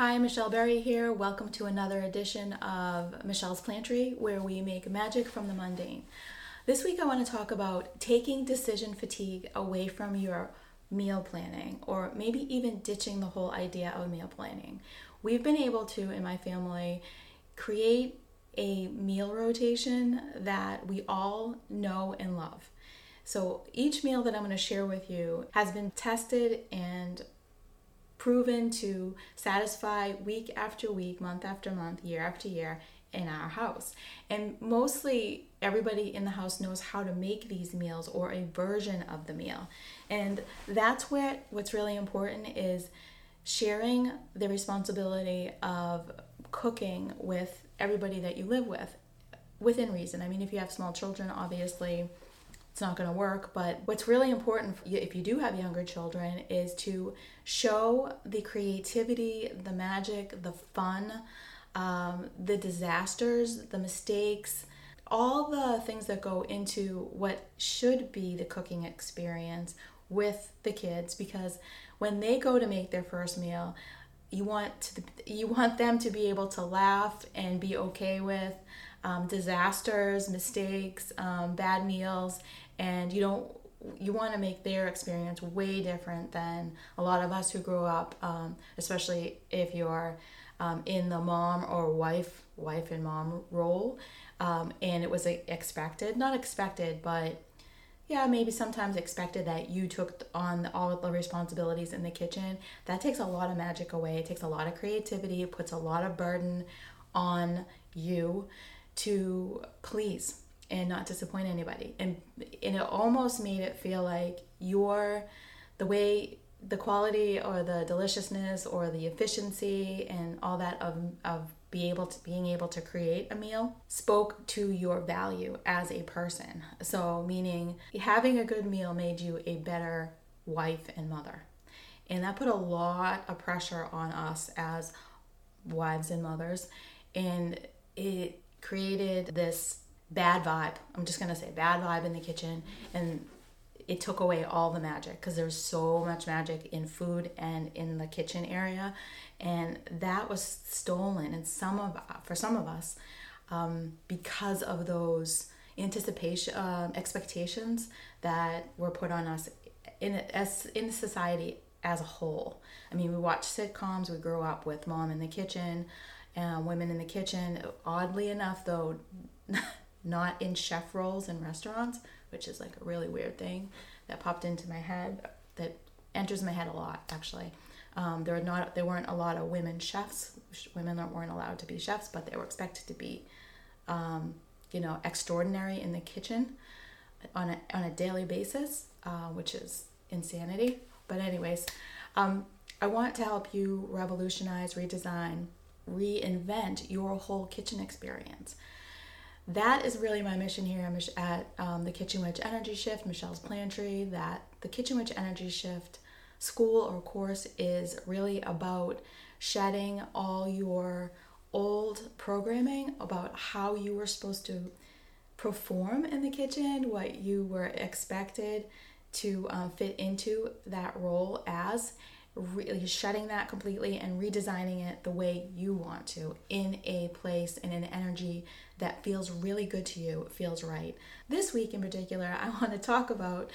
Hi, Michelle Berry here. Welcome to another edition of Michelle's Plantry, where we make magic from the mundane. This week, I want to talk about taking decision fatigue away from your meal planning, or maybe even ditching the whole idea of meal planning. We've been able to, in my family, create a meal rotation that we all know and love. So each meal that I'm going to share with you has been tested and proven to satisfy week after week, month after month, year after year in our house. And mostly everybody in the house knows how to make these meals or a version of the meal. And that's where what's really important is sharing the responsibility of cooking with everybody that you live with within reason. I mean, if you have small children, obviously it's not going to work. But what's really important if you do have younger children is to show the creativity, the magic, the fun, um, the disasters, the mistakes, all the things that go into what should be the cooking experience with the kids because when they go to make their first meal you want to, you want them to be able to laugh and be okay with um, disasters, mistakes, um, bad meals, and you don't you want to make their experience way different than a lot of us who grew up, um, especially if you're um, in the mom or wife, wife and mom role, um, and it was expected, not expected, but yeah, maybe sometimes expected that you took on all the responsibilities in the kitchen. That takes a lot of magic away. It takes a lot of creativity. It puts a lot of burden on you to please and not disappoint anybody. And and it almost made it feel like your the way the quality or the deliciousness or the efficiency and all that of of be able to being able to create a meal spoke to your value as a person. So meaning having a good meal made you a better wife and mother. And that put a lot of pressure on us as wives and mothers and it created this bad vibe. I'm just gonna say bad vibe in the kitchen, and it took away all the magic because there's so much magic in food and in the kitchen area, and that was stolen. And some of for some of us, um, because of those anticipation uh, expectations that were put on us in as in society as a whole. I mean, we watch sitcoms. We grew up with mom in the kitchen, and women in the kitchen. Oddly enough, though. not in chef roles in restaurants, which is like a really weird thing that popped into my head that enters my head a lot actually. Um, there were not there weren't a lot of women chefs. Women weren't allowed to be chefs, but they were expected to be, um, you know, extraordinary in the kitchen on a on a daily basis, uh, which is insanity. But anyways, um, I want to help you revolutionize, redesign, reinvent your whole kitchen experience that is really my mission here at um, the Kitchen Witch Energy Shift, Michelle's Plantry. That the Kitchen Witch Energy Shift school or course is really about shedding all your old programming about how you were supposed to perform in the kitchen, what you were expected to um, fit into that role as, really shutting that completely and redesigning it the way you want to in a place and an energy that feels really good to you, feels right. This week in particular, I want to talk about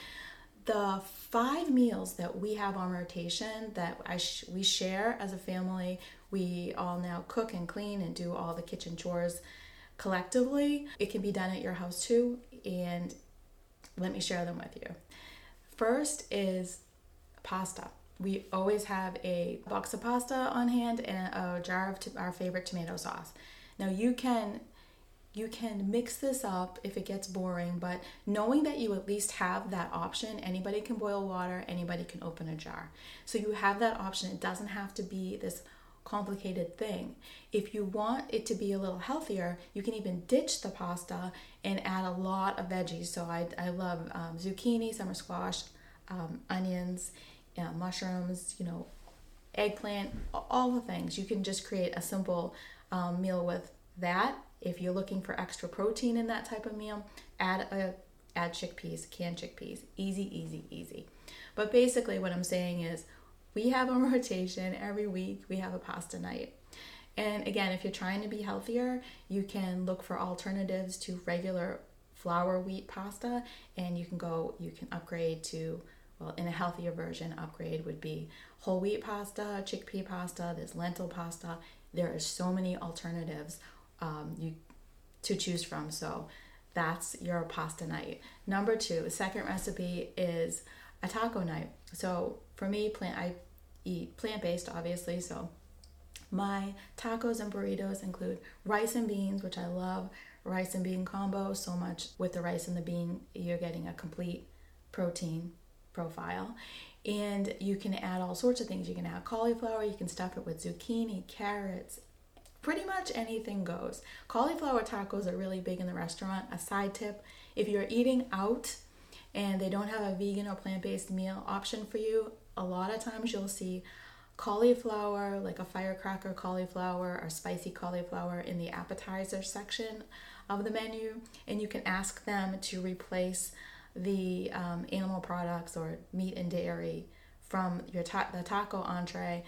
the five meals that we have on rotation that I sh- we share as a family. We all now cook and clean and do all the kitchen chores collectively. It can be done at your house too, and let me share them with you. First is pasta we always have a box of pasta on hand and a jar of t- our favorite tomato sauce. Now you can you can mix this up if it gets boring, but knowing that you at least have that option, anybody can boil water, anybody can open a jar. So you have that option. It doesn't have to be this complicated thing. If you want it to be a little healthier, you can even ditch the pasta and add a lot of veggies. So I, I love um, zucchini, summer squash, um, onions, yeah, mushrooms, you know, eggplant, all the things. You can just create a simple um, meal with that. If you're looking for extra protein in that type of meal, add a add chickpeas, canned chickpeas. Easy, easy, easy. But basically, what I'm saying is, we have on rotation every week, we have a pasta night. And again, if you're trying to be healthier, you can look for alternatives to regular flour wheat pasta and you can go, you can upgrade to, well, in a healthier version, upgrade would be whole wheat pasta, chickpea pasta, there's lentil pasta. There are so many alternatives um, you to choose from. So that's your pasta night. Number two, second recipe is a taco night. So for me, plant I eat plant based, obviously. So my tacos and burritos include rice and beans, which I love. Rice and bean combo so much with the rice and the bean, you're getting a complete protein profile. And you can add all sorts of things. You can add cauliflower, you can stuff it with zucchini, carrots, pretty much anything goes. Cauliflower tacos are really big in the restaurant. A side tip if you're eating out and they don't have a vegan or plant based meal option for you, a lot of times you'll see cauliflower, like a firecracker cauliflower or spicy cauliflower in the appetizer section of the menu, and you can ask them to replace the um, animal products or meat and dairy from your ta- the taco entree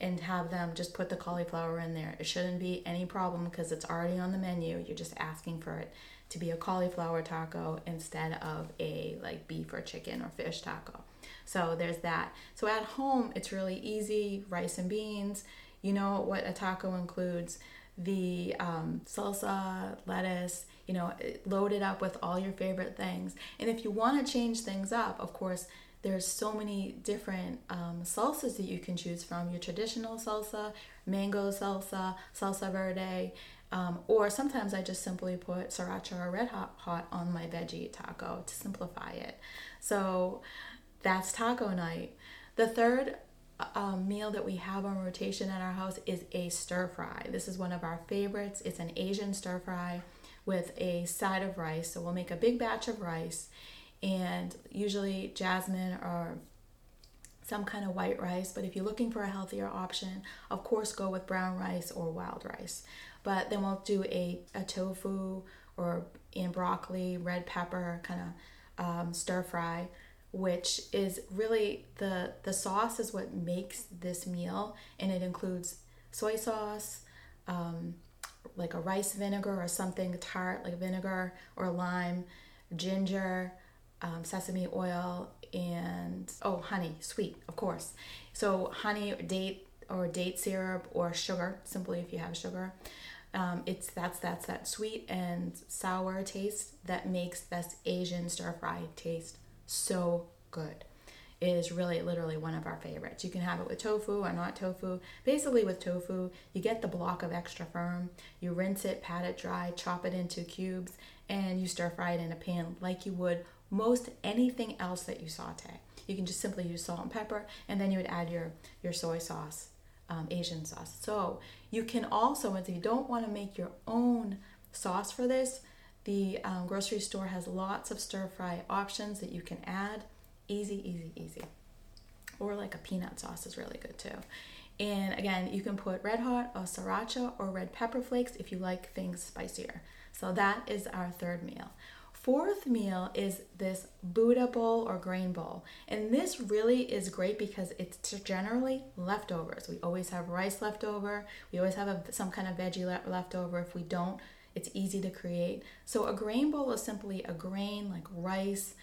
and have them just put the cauliflower in there. It shouldn't be any problem because it's already on the menu. You're just asking for it to be a cauliflower taco instead of a like beef or chicken or fish taco. So there's that. So at home, it's really easy rice and beans. You know what a taco includes the um, salsa, lettuce, you know, loaded up with all your favorite things. And if you want to change things up, of course, there's so many different um, salsas that you can choose from your traditional salsa, mango salsa, salsa verde, um, or sometimes I just simply put sriracha or red hot, hot on my veggie taco to simplify it. So that's taco night. The third um, meal that we have on rotation at our house is a stir fry. This is one of our favorites. It's an Asian stir fry with a side of rice. So we'll make a big batch of rice and usually jasmine or some kind of white rice. But if you're looking for a healthier option, of course, go with brown rice or wild rice. But then we'll do a, a tofu or in broccoli, red pepper kind of um, stir fry which is really the the sauce is what makes this meal and it includes soy sauce um, like a rice vinegar or something tart like vinegar or lime ginger um, sesame oil and oh honey sweet of course so honey date or date syrup or sugar simply if you have sugar um, it's that's that's that sweet and sour taste that makes this asian stir fry taste so good. Is really literally one of our favorites. You can have it with tofu or not tofu. Basically, with tofu, you get the block of extra firm, you rinse it, pat it dry, chop it into cubes, and you stir fry it in a pan like you would most anything else that you saute. You can just simply use salt and pepper, and then you would add your, your soy sauce, um, Asian sauce. So you can also, if you don't want to make your own sauce for this, the um, grocery store has lots of stir fry options that you can add. Easy, easy, easy. Or like a peanut sauce is really good too. And again, you can put red hot or sriracha or red pepper flakes if you like things spicier. So that is our third meal. Fourth meal is this Buddha bowl or grain bowl. And this really is great because it's generally leftovers. We always have rice left over. We always have a, some kind of veggie left over. If we don't, it's easy to create. So a grain bowl is simply a grain like rice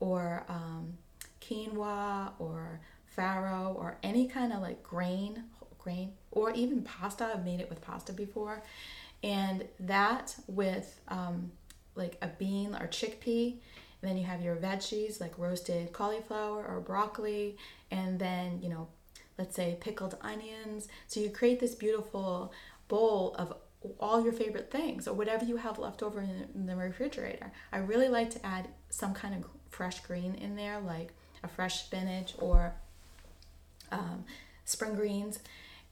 or um, quinoa or farro or any kind of like grain, grain, or even pasta. I've made it with pasta before. And that with um, like a bean or chickpea. And then you have your veggies like roasted cauliflower or broccoli. And then, you know, let's say pickled onions. So you create this beautiful bowl of all your favorite things or whatever you have left over in the refrigerator. I really like to add some kind of fresh green in there, like a fresh spinach or um, spring greens,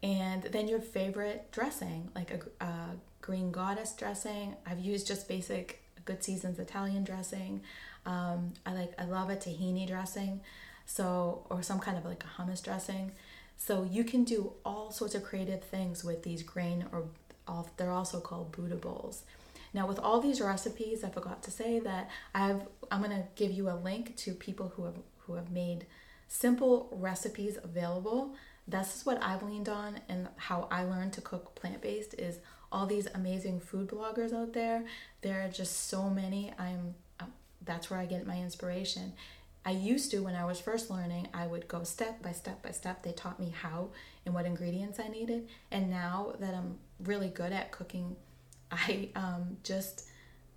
and then your favorite dressing, like a, a, green goddess dressing. I've used just basic Good Seasons Italian dressing. Um, I like I love a tahini dressing, so or some kind of like a hummus dressing. So you can do all sorts of creative things with these grain or they're also called Buddha bowls. Now, with all these recipes, I forgot to say that I've I'm gonna give you a link to people who have who have made simple recipes available. This is what I've leaned on and how I learned to cook plant based is all these amazing food bloggers out there. There are just so many. I'm uh, that's where I get my inspiration. I used to when I was first learning, I would go step by step by step. They taught me how and what ingredients I needed. And now that I'm really good at cooking, I um, just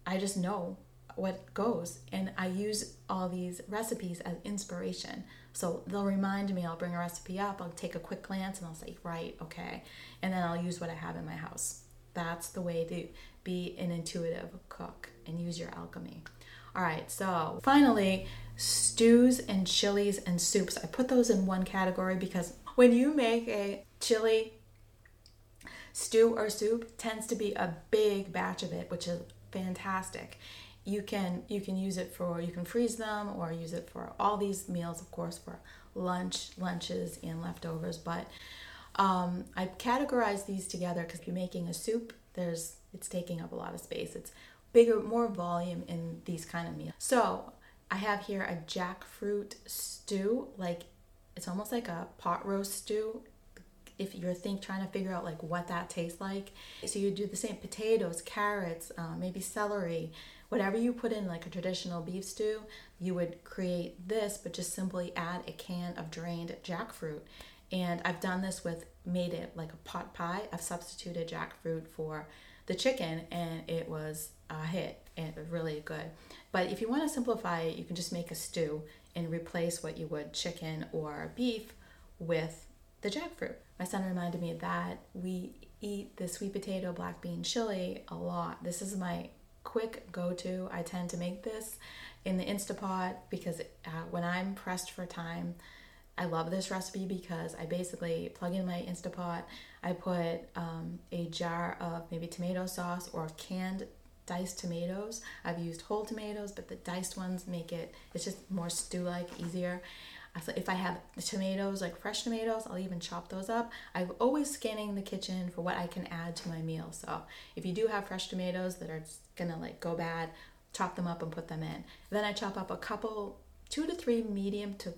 I just know what goes and I use all these recipes as inspiration. So they'll remind me, I'll bring a recipe up, I'll take a quick glance and I'll say, right, okay. And then I'll use what I have in my house. That's the way to be an intuitive cook and use your alchemy. All right, so finally, stews and chilies and soups. I put those in one category because when you make a chili stew or soup tends to be a big batch of it, which is fantastic. You can you can use it for you can freeze them or use it for all these meals, of course, for lunch, lunches, and leftovers. But um, I categorize these together because if you're making a soup, there's it's taking up a lot of space. It's bigger, more volume in these kind of meals. So I have here a jackfruit stew, like it's almost like a pot roast stew. If you're think trying to figure out like what that tastes like, so you do the same potatoes, carrots, uh, maybe celery, whatever you put in like a traditional beef stew, you would create this, but just simply add a can of drained jackfruit. And I've done this with made it like a pot pie. I've substituted jackfruit for the chicken, and it was a hit and really good. But if you want to simplify it, you can just make a stew and replace what you would chicken or beef with the jackfruit. My son reminded me that we eat the sweet potato black bean chili a lot. This is my quick go to. I tend to make this in the Instapot because uh, when I'm pressed for time, I love this recipe because I basically plug in my Instapot. I put um, a jar of maybe tomato sauce or canned diced tomatoes. I've used whole tomatoes, but the diced ones make it, it's just more stew like, easier. If I have the tomatoes, like fresh tomatoes, I'll even chop those up. I'm always scanning the kitchen for what I can add to my meal. So if you do have fresh tomatoes that are gonna like go bad, chop them up and put them in. Then I chop up a couple, two to three medium to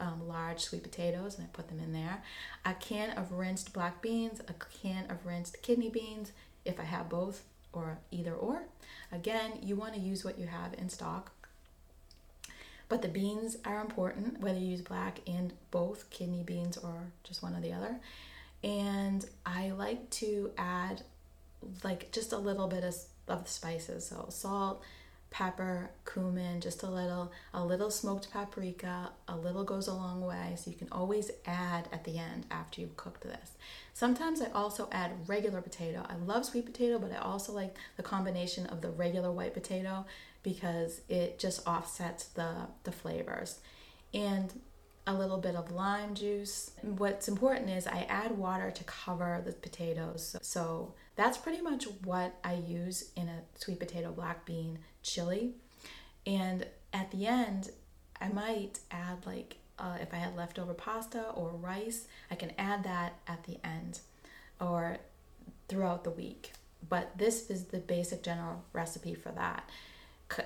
um, large sweet potatoes and I put them in there. A can of rinsed black beans, a can of rinsed kidney beans, if I have both or either or. Again, you want to use what you have in stock. But the beans are important, whether you use black and both kidney beans or just one or the other. And I like to add like just a little bit of, of the spices. So salt, pepper, cumin, just a little, a little smoked paprika, a little goes a long way. So you can always add at the end after you've cooked this. Sometimes I also add regular potato. I love sweet potato, but I also like the combination of the regular white potato because it just offsets the, the flavors. And a little bit of lime juice. What's important is I add water to cover the potatoes. So that's pretty much what I use in a sweet potato black bean chili. And at the end, I might add like uh, if I had leftover pasta or rice, I can add that at the end or throughout the week. But this is the basic general recipe for that.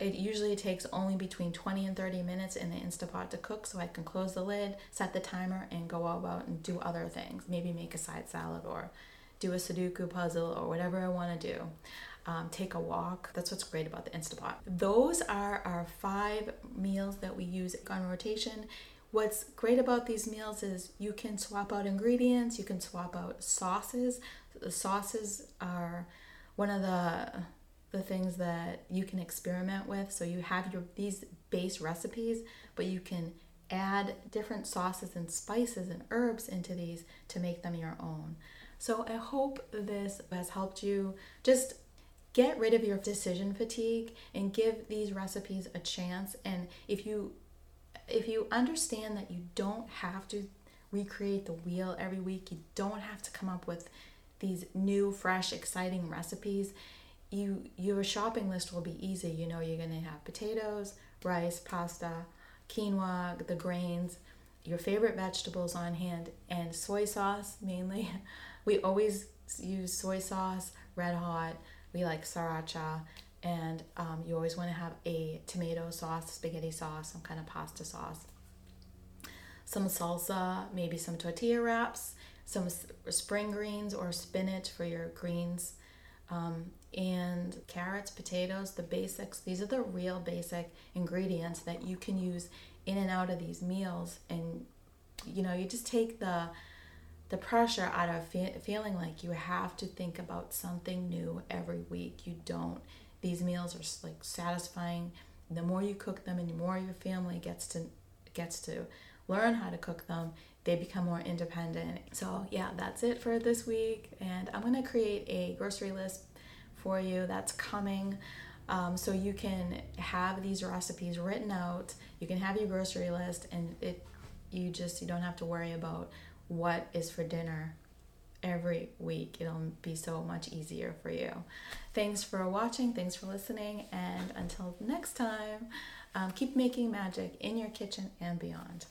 It usually takes only between 20 and 30 minutes in the Instapot to cook, so I can close the lid, set the timer, and go about and do other things. Maybe make a side salad or do a Sudoku puzzle or whatever I want to do. Um, take a walk. That's what's great about the Instapot. Those are our five meals that we use on rotation. What's great about these meals is you can swap out ingredients, you can swap out sauces. The sauces are one of the the things that you can experiment with. So you have your these base recipes, but you can add different sauces and spices and herbs into these to make them your own. So I hope this has helped you just get rid of your decision fatigue and give these recipes a chance and if you if you understand that you don't have to recreate the wheel every week, you don't have to come up with these new, fresh, exciting recipes. You your shopping list will be easy. You know you're gonna have potatoes, rice, pasta, quinoa, the grains, your favorite vegetables on hand, and soy sauce mainly. We always use soy sauce, red hot. We like sriracha, and um, you always want to have a tomato sauce, spaghetti sauce, some kind of pasta sauce. some salsa, maybe some tortilla wraps, some spring greens or spinach for your greens, um, and carrots, potatoes, the basics. These are the real basic ingredients that you can use in and out of these meals. And, you know, you just take the the pressure out of fe- feeling like you have to think about something new every week. You don't. These meals are like satisfying. The more you cook them and the more your family gets to gets to learn how to cook them, they become more independent. So, yeah, that's it for this week. And I'm going to create a grocery list for you that's coming. Um, so you can have these recipes written out. You can have your grocery list, and it you just you don't have to worry about what is for dinner every week. It'll be so much easier for you. Thanks for watching. Thanks for listening. And until next time, um, keep making magic in your kitchen and beyond.